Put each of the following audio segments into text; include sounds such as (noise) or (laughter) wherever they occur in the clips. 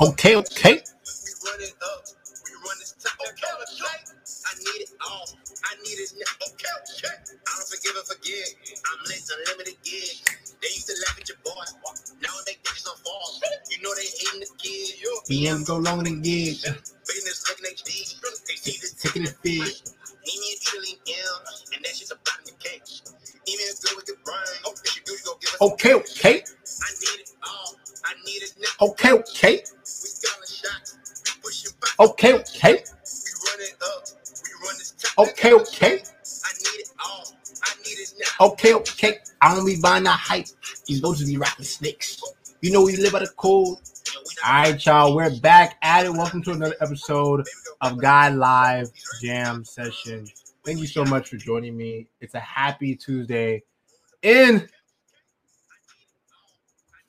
Okay, okay. We run it up. We run this time. Okay, okay. I need it all. I need it now. Okay, okay. I don't forgive and forget. I'm lit unlimited gig. They used to laugh at your boy. Now they think it's on fall. You know they hating the kid. Yo, BM go long than gig. business looking HD. They see this Taking it big. Need me a trillion M, and that shit's about in the cake. Even good with the brain, oh, if you do, you go give us. Okay, okay. Okay, okay. We calling shots. We pushing back. Okay, okay. We run it up. We run this time. Okay, okay. I need it all. I need it now. Okay, okay. I don't be buying that hype. These those be rapping snakes. You know we live by the code. All right, y'all. We're back at it. Welcome to another episode of Guy Live Jam Session. Thank you so much for joining me. It's a happy Tuesday in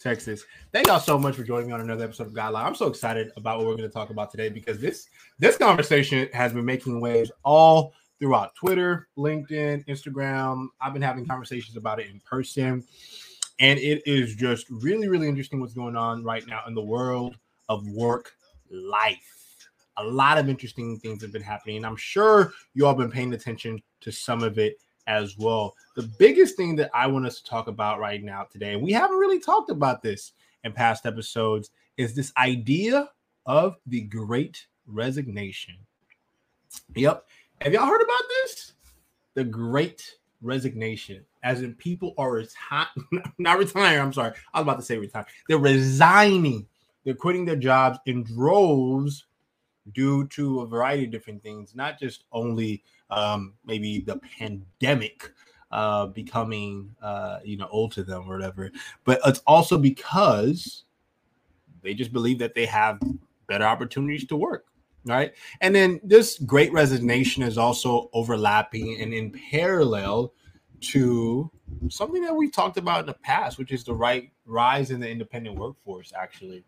Texas. Thank y'all so much for joining me on another episode of Guy Live. I'm so excited about what we're going to talk about today because this this conversation has been making waves all throughout Twitter, LinkedIn, Instagram. I've been having conversations about it in person. And it is just really, really interesting what's going on right now in the world of work life. A lot of interesting things have been happening. And I'm sure you all have been paying attention to some of it as well. The biggest thing that I want us to talk about right now today, and we haven't really talked about this in past episodes, is this idea of the great resignation. Yep. Have y'all heard about this? The great resignation, as in people are retiring, (laughs) not retiring. I'm sorry. I was about to say retire. They're resigning. They're quitting their jobs in droves due to a variety of different things, not just only um, maybe the pandemic uh, becoming, uh, you know, old to them or whatever, but it's also because they just believe that they have better opportunities to work right? And then this great resignation is also overlapping and in parallel to something that we've talked about in the past, which is the right rise in the independent workforce, actually.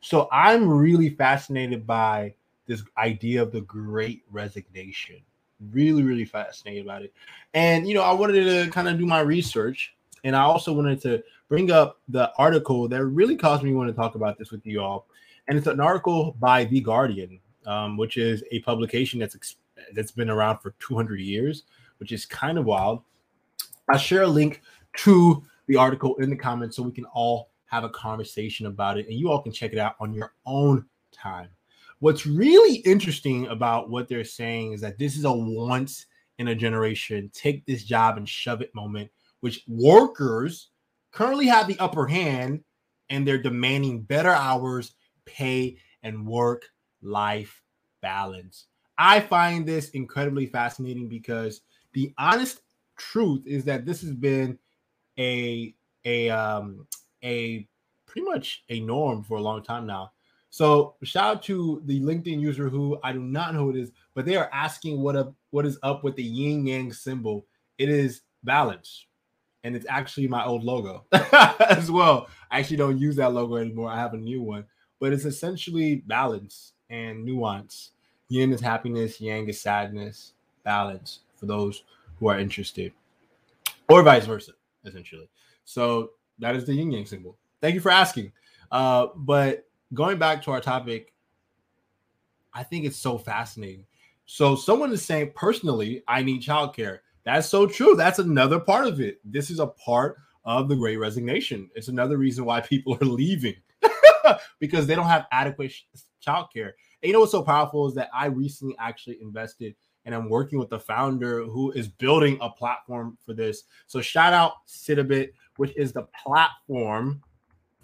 So I'm really fascinated by this idea of the great resignation. Really, really fascinated about it. And you know, I wanted to kind of do my research, and I also wanted to bring up the article that really caused me want to talk about this with you all. And it's an article by The Guardian, um, which is a publication that's ex- that's been around for 200 years, which is kind of wild. I'll share a link to the article in the comments so we can all have a conversation about it, and you all can check it out on your own time. What's really interesting about what they're saying is that this is a once in a generation take this job and shove it moment, which workers currently have the upper hand and they're demanding better hours, pay, and work life balance. I find this incredibly fascinating because the honest truth is that this has been a a um a pretty much a norm for a long time now. So shout out to the LinkedIn user who I do not know who it is, but they are asking what up what is up with the yin yang symbol. It is balance, and it's actually my old logo (laughs) as well. I actually don't use that logo anymore. I have a new one, but it's essentially balance and nuance. Yin is happiness, yang is sadness, balance for those who are interested, or vice versa, essentially. So that is the yin yang symbol. Thank you for asking. Uh, but going back to our topic, I think it's so fascinating. So someone is saying, personally, I need childcare. That's so true. That's another part of it. This is a part of the great resignation. It's another reason why people are leaving (laughs) because they don't have adequate childcare. And you know what's so powerful is that I recently actually invested and I'm working with the founder who is building a platform for this. So shout out Sitabit, which is the platform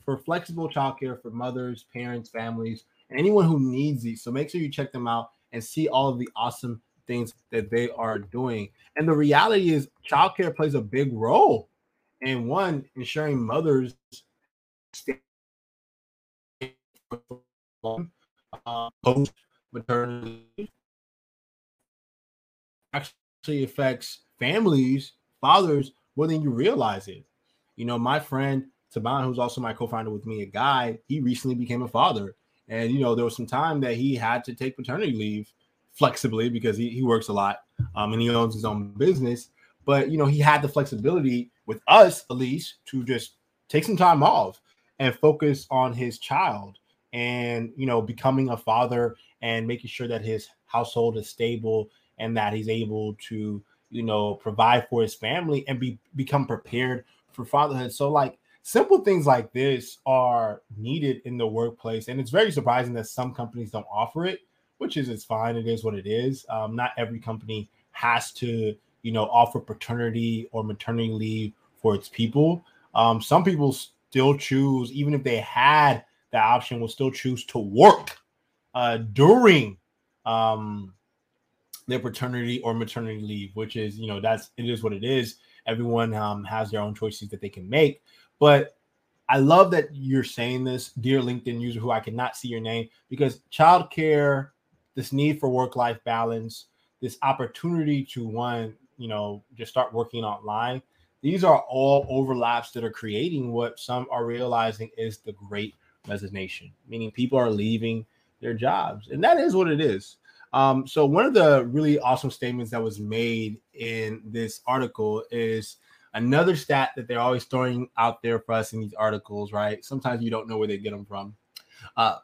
for flexible childcare for mothers, parents, families, and anyone who needs these. So make sure you check them out and see all of the awesome things that they are doing. And the reality is childcare plays a big role in one ensuring mothers stay uh, post maternity actually affects families, fathers more than you realize it. You know, my friend Taban, who's also my co-founder with me, a guy, he recently became a father. And you know, there was some time that he had to take paternity leave flexibly because he, he works a lot um, and he owns his own business. But you know, he had the flexibility with us at least to just take some time off. and focus on his child and you know becoming a father and making sure that his household is stable and that he's able to you know provide for his family and be become prepared for fatherhood so like simple things like this are needed in the workplace and it's very surprising that some companies don't offer it which is it's fine it is what it is um, not every company has to you know offer paternity or maternity leave for its people um, some people still choose even if they had the option will still choose to work uh, during um, their paternity or maternity leave, which is, you know, that's it is what it is. Everyone um, has their own choices that they can make. But I love that you're saying this, dear LinkedIn user who I cannot see your name, because childcare, this need for work life balance, this opportunity to one, you know, just start working online. These are all overlaps that are creating what some are realizing is the great resignation, meaning people are leaving their jobs. And that is what it is. Um, so one of the really awesome statements that was made in this article is another stat that they're always throwing out there for us in these articles, right? Sometimes you don't know where they get them from. Uh,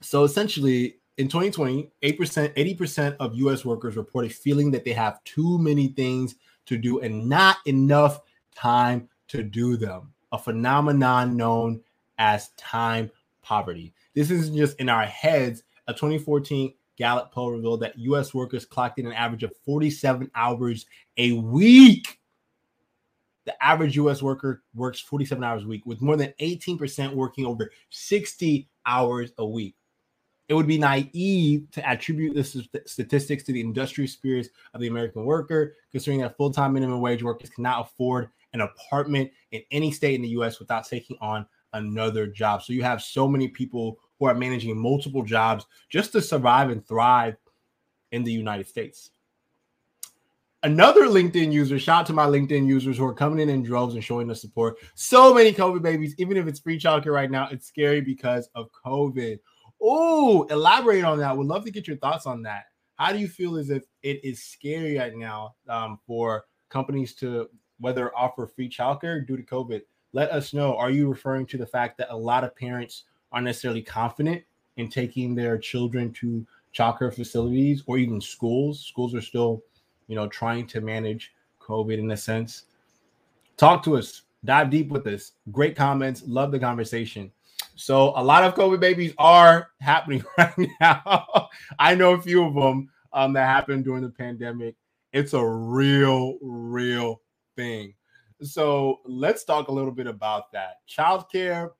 so essentially, in 2020, 8%, 80% of US workers reported feeling that they have too many things to do and not enough time to do them. A phenomenon known as time poverty. This isn't just in our heads. A 2014 Gallup poll revealed that U.S. workers clocked in an average of 47 hours a week. The average U.S. worker works 47 hours a week, with more than 18% working over 60 hours a week. It would be naive to attribute this statistics to the industrial spirits of the American worker, considering that full time minimum wage workers cannot afford an apartment in any state in the U.S. without taking on another job. So you have so many people who are managing multiple jobs just to survive and thrive in the United States. Another LinkedIn user, shout out to my LinkedIn users who are coming in in droves and showing us support. So many COVID babies, even if it's free childcare right now, it's scary because of COVID. Oh, elaborate on that. Would love to get your thoughts on that. How do you feel as if it is scary right now um, for companies to whether offer free childcare due to COVID? Let us know. Are you referring to the fact that a lot of parents aren't necessarily confident in taking their children to childcare facilities or even schools. Schools are still, you know, trying to manage COVID in a sense. Talk to us, dive deep with us. Great comments, love the conversation. So a lot of COVID babies are happening (laughs) right now. I know a few of them um, that happened during the pandemic. It's a real, real thing. So let's talk a little bit about that. Childcare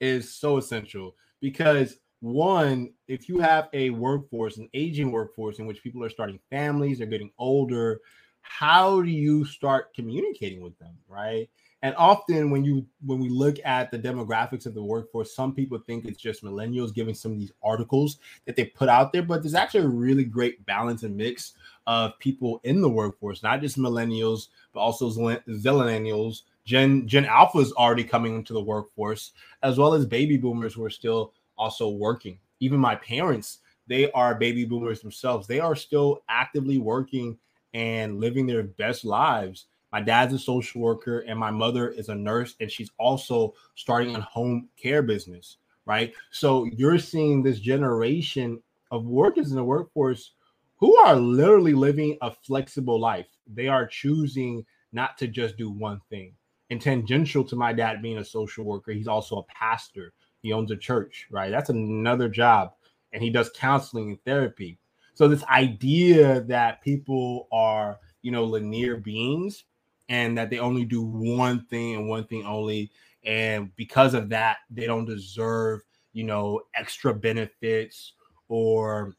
is so essential because one, if you have a workforce, an aging workforce in which people are starting families, they're getting older, how do you start communicating with them, right? And often when you when we look at the demographics of the workforce, some people think it's just millennials giving some of these articles that they put out there, but there's actually a really great balance and mix of people in the workforce, not just millennials, but also zillennials, Gen Gen Alpha is already coming into the workforce, as well as baby boomers who are still also working. Even my parents, they are baby boomers themselves. They are still actively working and living their best lives. My dad's a social worker, and my mother is a nurse, and she's also starting a home care business. Right. So you're seeing this generation of workers in the workforce who are literally living a flexible life. They are choosing not to just do one thing and tangential to my dad being a social worker, he's also a pastor. He owns a church, right? That's another job. And he does counseling and therapy. So this idea that people are, you know, linear beings and that they only do one thing and one thing only. And because of that, they don't deserve, you know, extra benefits or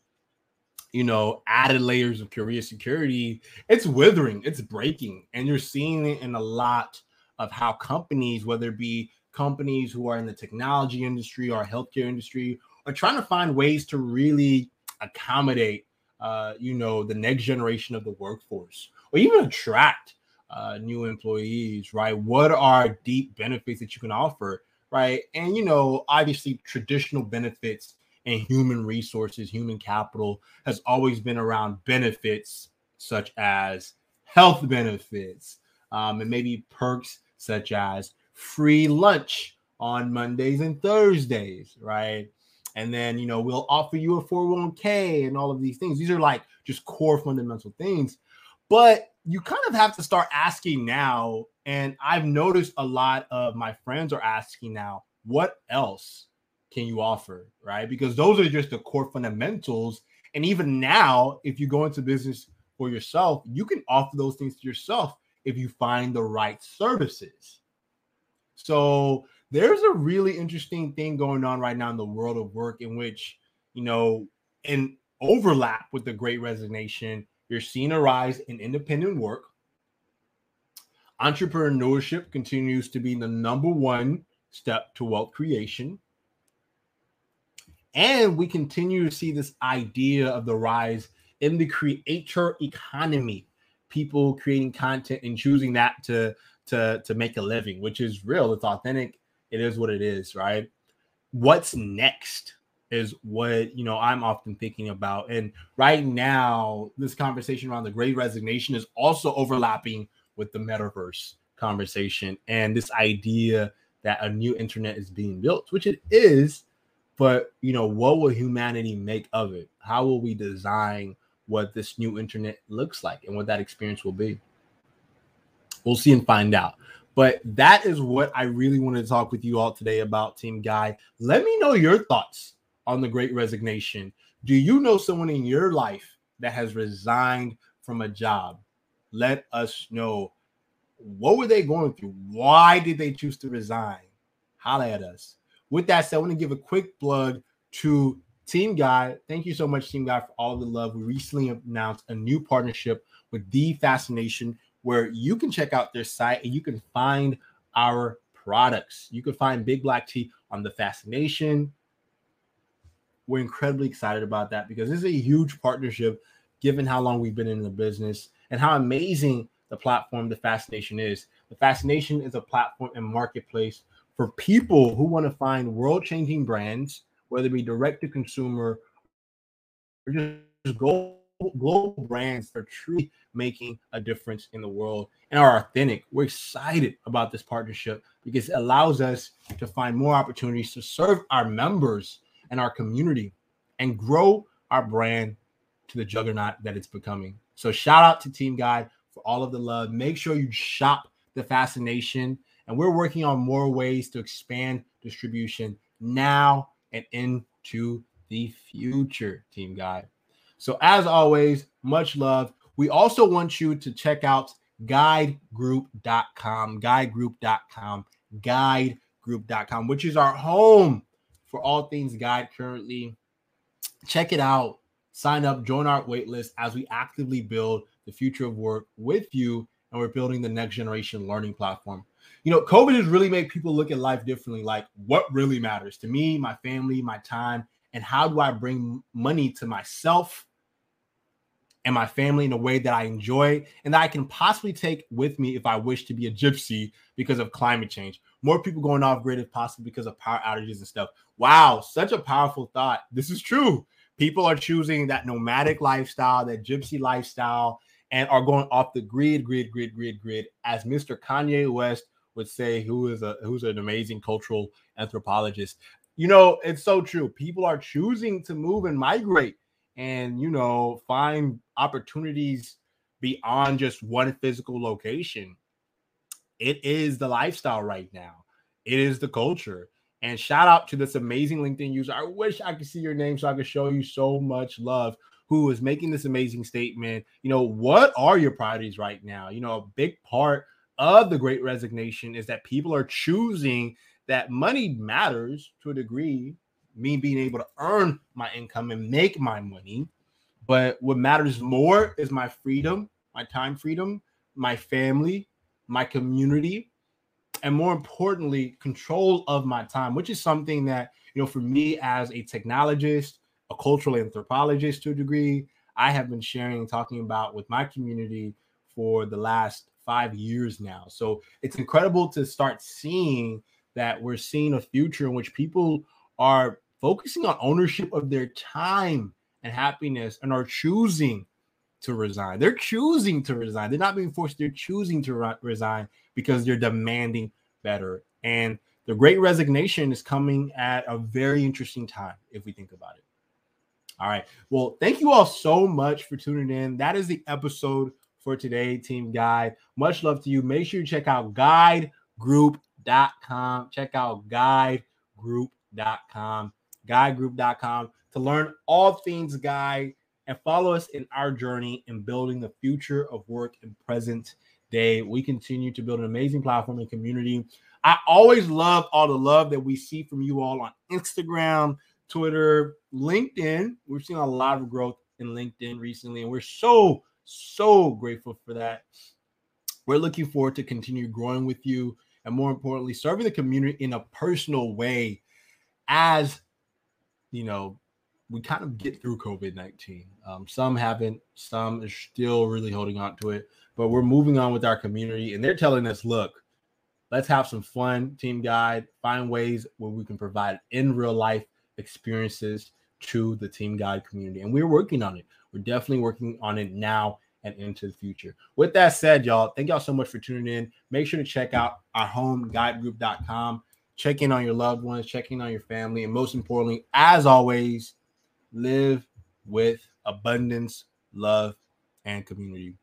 you know, added layers of career security, it's withering, it's breaking. And you're seeing it in a lot of how companies, whether it be companies who are in the technology industry or healthcare industry, are trying to find ways to really accommodate, uh, you know, the next generation of the workforce, or even attract uh, new employees. Right? What are deep benefits that you can offer? Right? And you know, obviously, traditional benefits and human resources, human capital has always been around benefits such as health benefits um, and maybe perks such as free lunch on Mondays and Thursdays, right? And then, you know, we'll offer you a 401k and all of these things. These are like just core fundamental things. But you kind of have to start asking now. And I've noticed a lot of my friends are asking now, what else can you offer? Right. Because those are just the core fundamentals. And even now, if you go into business for yourself, you can offer those things to yourself if you find the right services. So there's a really interesting thing going on right now in the world of work in which, you know, in overlap with the great resignation, you're seeing a rise in independent work. Entrepreneurship continues to be the number one step to wealth creation. And we continue to see this idea of the rise in the creator economy, people creating content and choosing that to to to make a living, which is real, it's authentic, it is what it is, right? What's next is what you know I'm often thinking about. And right now, this conversation around the great resignation is also overlapping with the metaverse conversation and this idea that a new internet is being built, which it is, but you know, what will humanity make of it? How will we design what this new internet looks like and what that experience will be. We'll see and find out. But that is what I really wanted to talk with you all today about Team Guy. Let me know your thoughts on the great resignation. Do you know someone in your life that has resigned from a job? Let us know. What were they going through? Why did they choose to resign? Holla at us. With that said, I want to give a quick plug to Team Guy, thank you so much, Team Guy, for all the love. We recently announced a new partnership with The Fascination, where you can check out their site and you can find our products. You can find Big Black Tea on The Fascination. We're incredibly excited about that because this is a huge partnership, given how long we've been in the business and how amazing the platform The Fascination is. The Fascination is a platform and marketplace for people who want to find world changing brands whether it be direct to consumer or just global, global brands are truly making a difference in the world and are authentic. We're excited about this partnership because it allows us to find more opportunities to serve our members and our community and grow our brand to the juggernaut that it's becoming. So shout out to Team Guide for all of the love. Make sure you shop the fascination. And we're working on more ways to expand distribution now and into the future, Team Guy. So, as always, much love. We also want you to check out guidegroup.com, guidegroup.com, guidegroup.com, which is our home for all things guide currently. Check it out. Sign up, join our waitlist as we actively build the future of work with you. And we're building the next generation learning platform you know, COVID has really made people look at life differently. Like, what really matters to me, my family, my time, and how do I bring money to myself and my family in a way that I enjoy and that I can possibly take with me if I wish to be a gypsy because of climate change. More people going off grid if possible because of power outages and stuff. Wow, such a powerful thought. This is true. People are choosing that nomadic lifestyle, that gypsy lifestyle, and are going off the grid, grid, grid, grid, grid. As Mr. Kanye West would say who is a who's an amazing cultural anthropologist. You know, it's so true. People are choosing to move and migrate and you know find opportunities beyond just one physical location. It is the lifestyle right now. It is the culture. And shout out to this amazing LinkedIn user. I wish I could see your name so I could show you so much love who is making this amazing statement. You know, what are your priorities right now? You know, a big part of the great resignation is that people are choosing that money matters to a degree, me being able to earn my income and make my money. But what matters more is my freedom, my time freedom, my family, my community, and more importantly, control of my time, which is something that, you know, for me as a technologist, a cultural anthropologist to a degree, I have been sharing and talking about with my community for the last five years now. So it's incredible to start seeing that we're seeing a future in which people are focusing on ownership of their time and happiness and are choosing to resign. They're choosing to resign. They're not being forced, they're choosing to re- resign because they're demanding better. And the great resignation is coming at a very interesting time if we think about it. All right. Well, thank you all so much for tuning in. That is the episode for today, Team Guide. Much love to you. Make sure you check out guidegroup.com. Check out guidegroup.com, guidegroup.com to learn all things guide and follow us in our journey in building the future of work in present day. We continue to build an amazing platform and community. I always love all the love that we see from you all on Instagram, Twitter, LinkedIn. We've seen a lot of growth in LinkedIn recently, and we're so, so grateful for that. We're looking forward to continue growing with you and more importantly, serving the community in a personal way as you know, we kind of get through COVID 19. Um, some haven't, some are still really holding on to it, but we're moving on with our community and they're telling us, look, let's have some fun, team guide, find ways where we can provide in real life experiences to the team guide community. And we're working on it. We're definitely working on it now and into the future. With that said, y'all, thank y'all so much for tuning in. Make sure to check out our home guidegroup.com. Check in on your loved ones, check in on your family, and most importantly, as always, live with abundance, love, and community.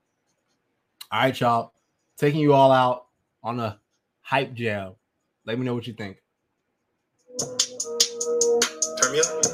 All right, y'all. Taking you all out on a hype jam. Let me know what you think. Turn me up.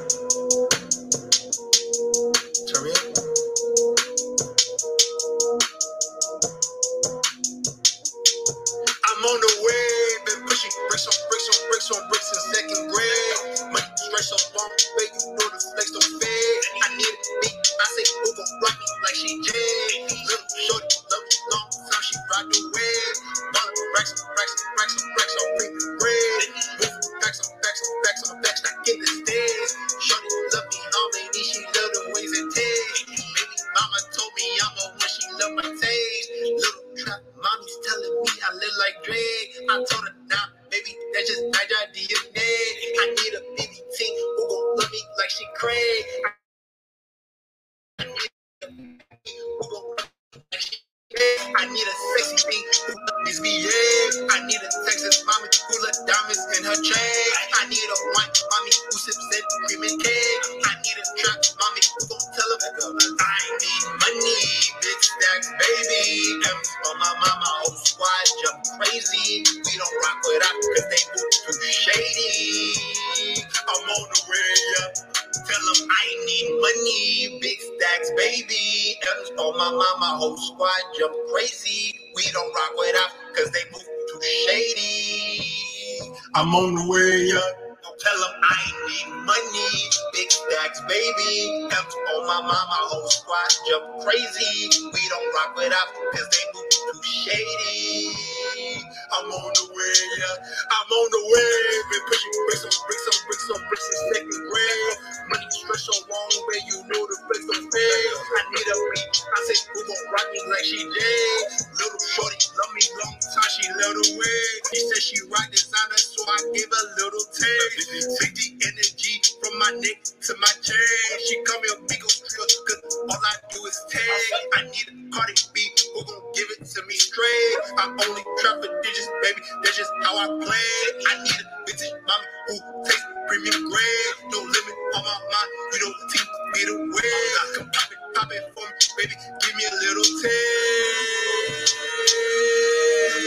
I told her on the way. Tell them I need money, big stacks, baby. M's on oh, my mama, whole squad jump crazy. We don't rock with out cause they move too shady. I'm on the way, yeah. Tell them I need money, big stacks, baby. M's on oh, my mama, whole squad jump crazy. We don't rock with out cause they move too shady. I'm on the way, yeah. I'm on the way. Been pushing bricks on bricks on bricks on bricks in second grade. Money stretch so long, way you know the flex don't fail.